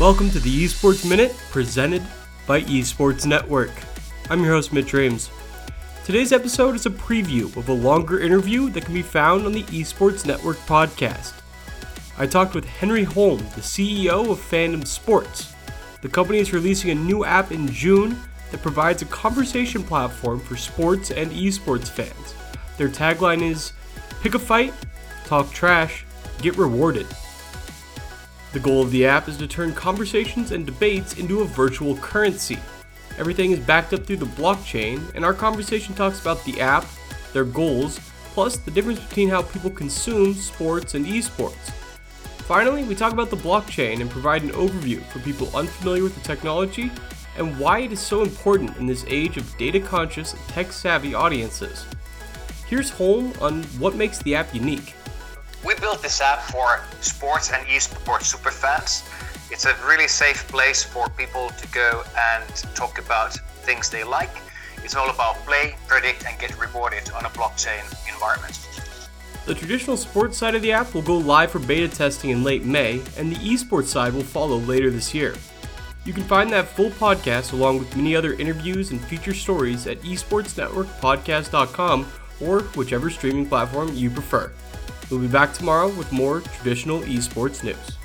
Welcome to the Esports Minute presented by Esports Network. I'm your host, Mitch Rames. Today's episode is a preview of a longer interview that can be found on the Esports Network podcast. I talked with Henry Holm, the CEO of Fandom Sports. The company is releasing a new app in June that provides a conversation platform for sports and esports fans. Their tagline is Pick a fight, talk trash, get rewarded. The goal of the app is to turn conversations and debates into a virtual currency. Everything is backed up through the blockchain, and our conversation talks about the app, their goals, plus the difference between how people consume sports and esports. Finally, we talk about the blockchain and provide an overview for people unfamiliar with the technology and why it is so important in this age of data conscious tech savvy audiences. Here's Holm on what makes the app unique. We built this app for sports and esports superfans. It's a really safe place for people to go and talk about things they like. It's all about play, predict, and get rewarded on a blockchain environment. The traditional sports side of the app will go live for beta testing in late May, and the esports side will follow later this year. You can find that full podcast along with many other interviews and feature stories at esportsnetworkpodcast.com or whichever streaming platform you prefer. We'll be back tomorrow with more traditional esports news.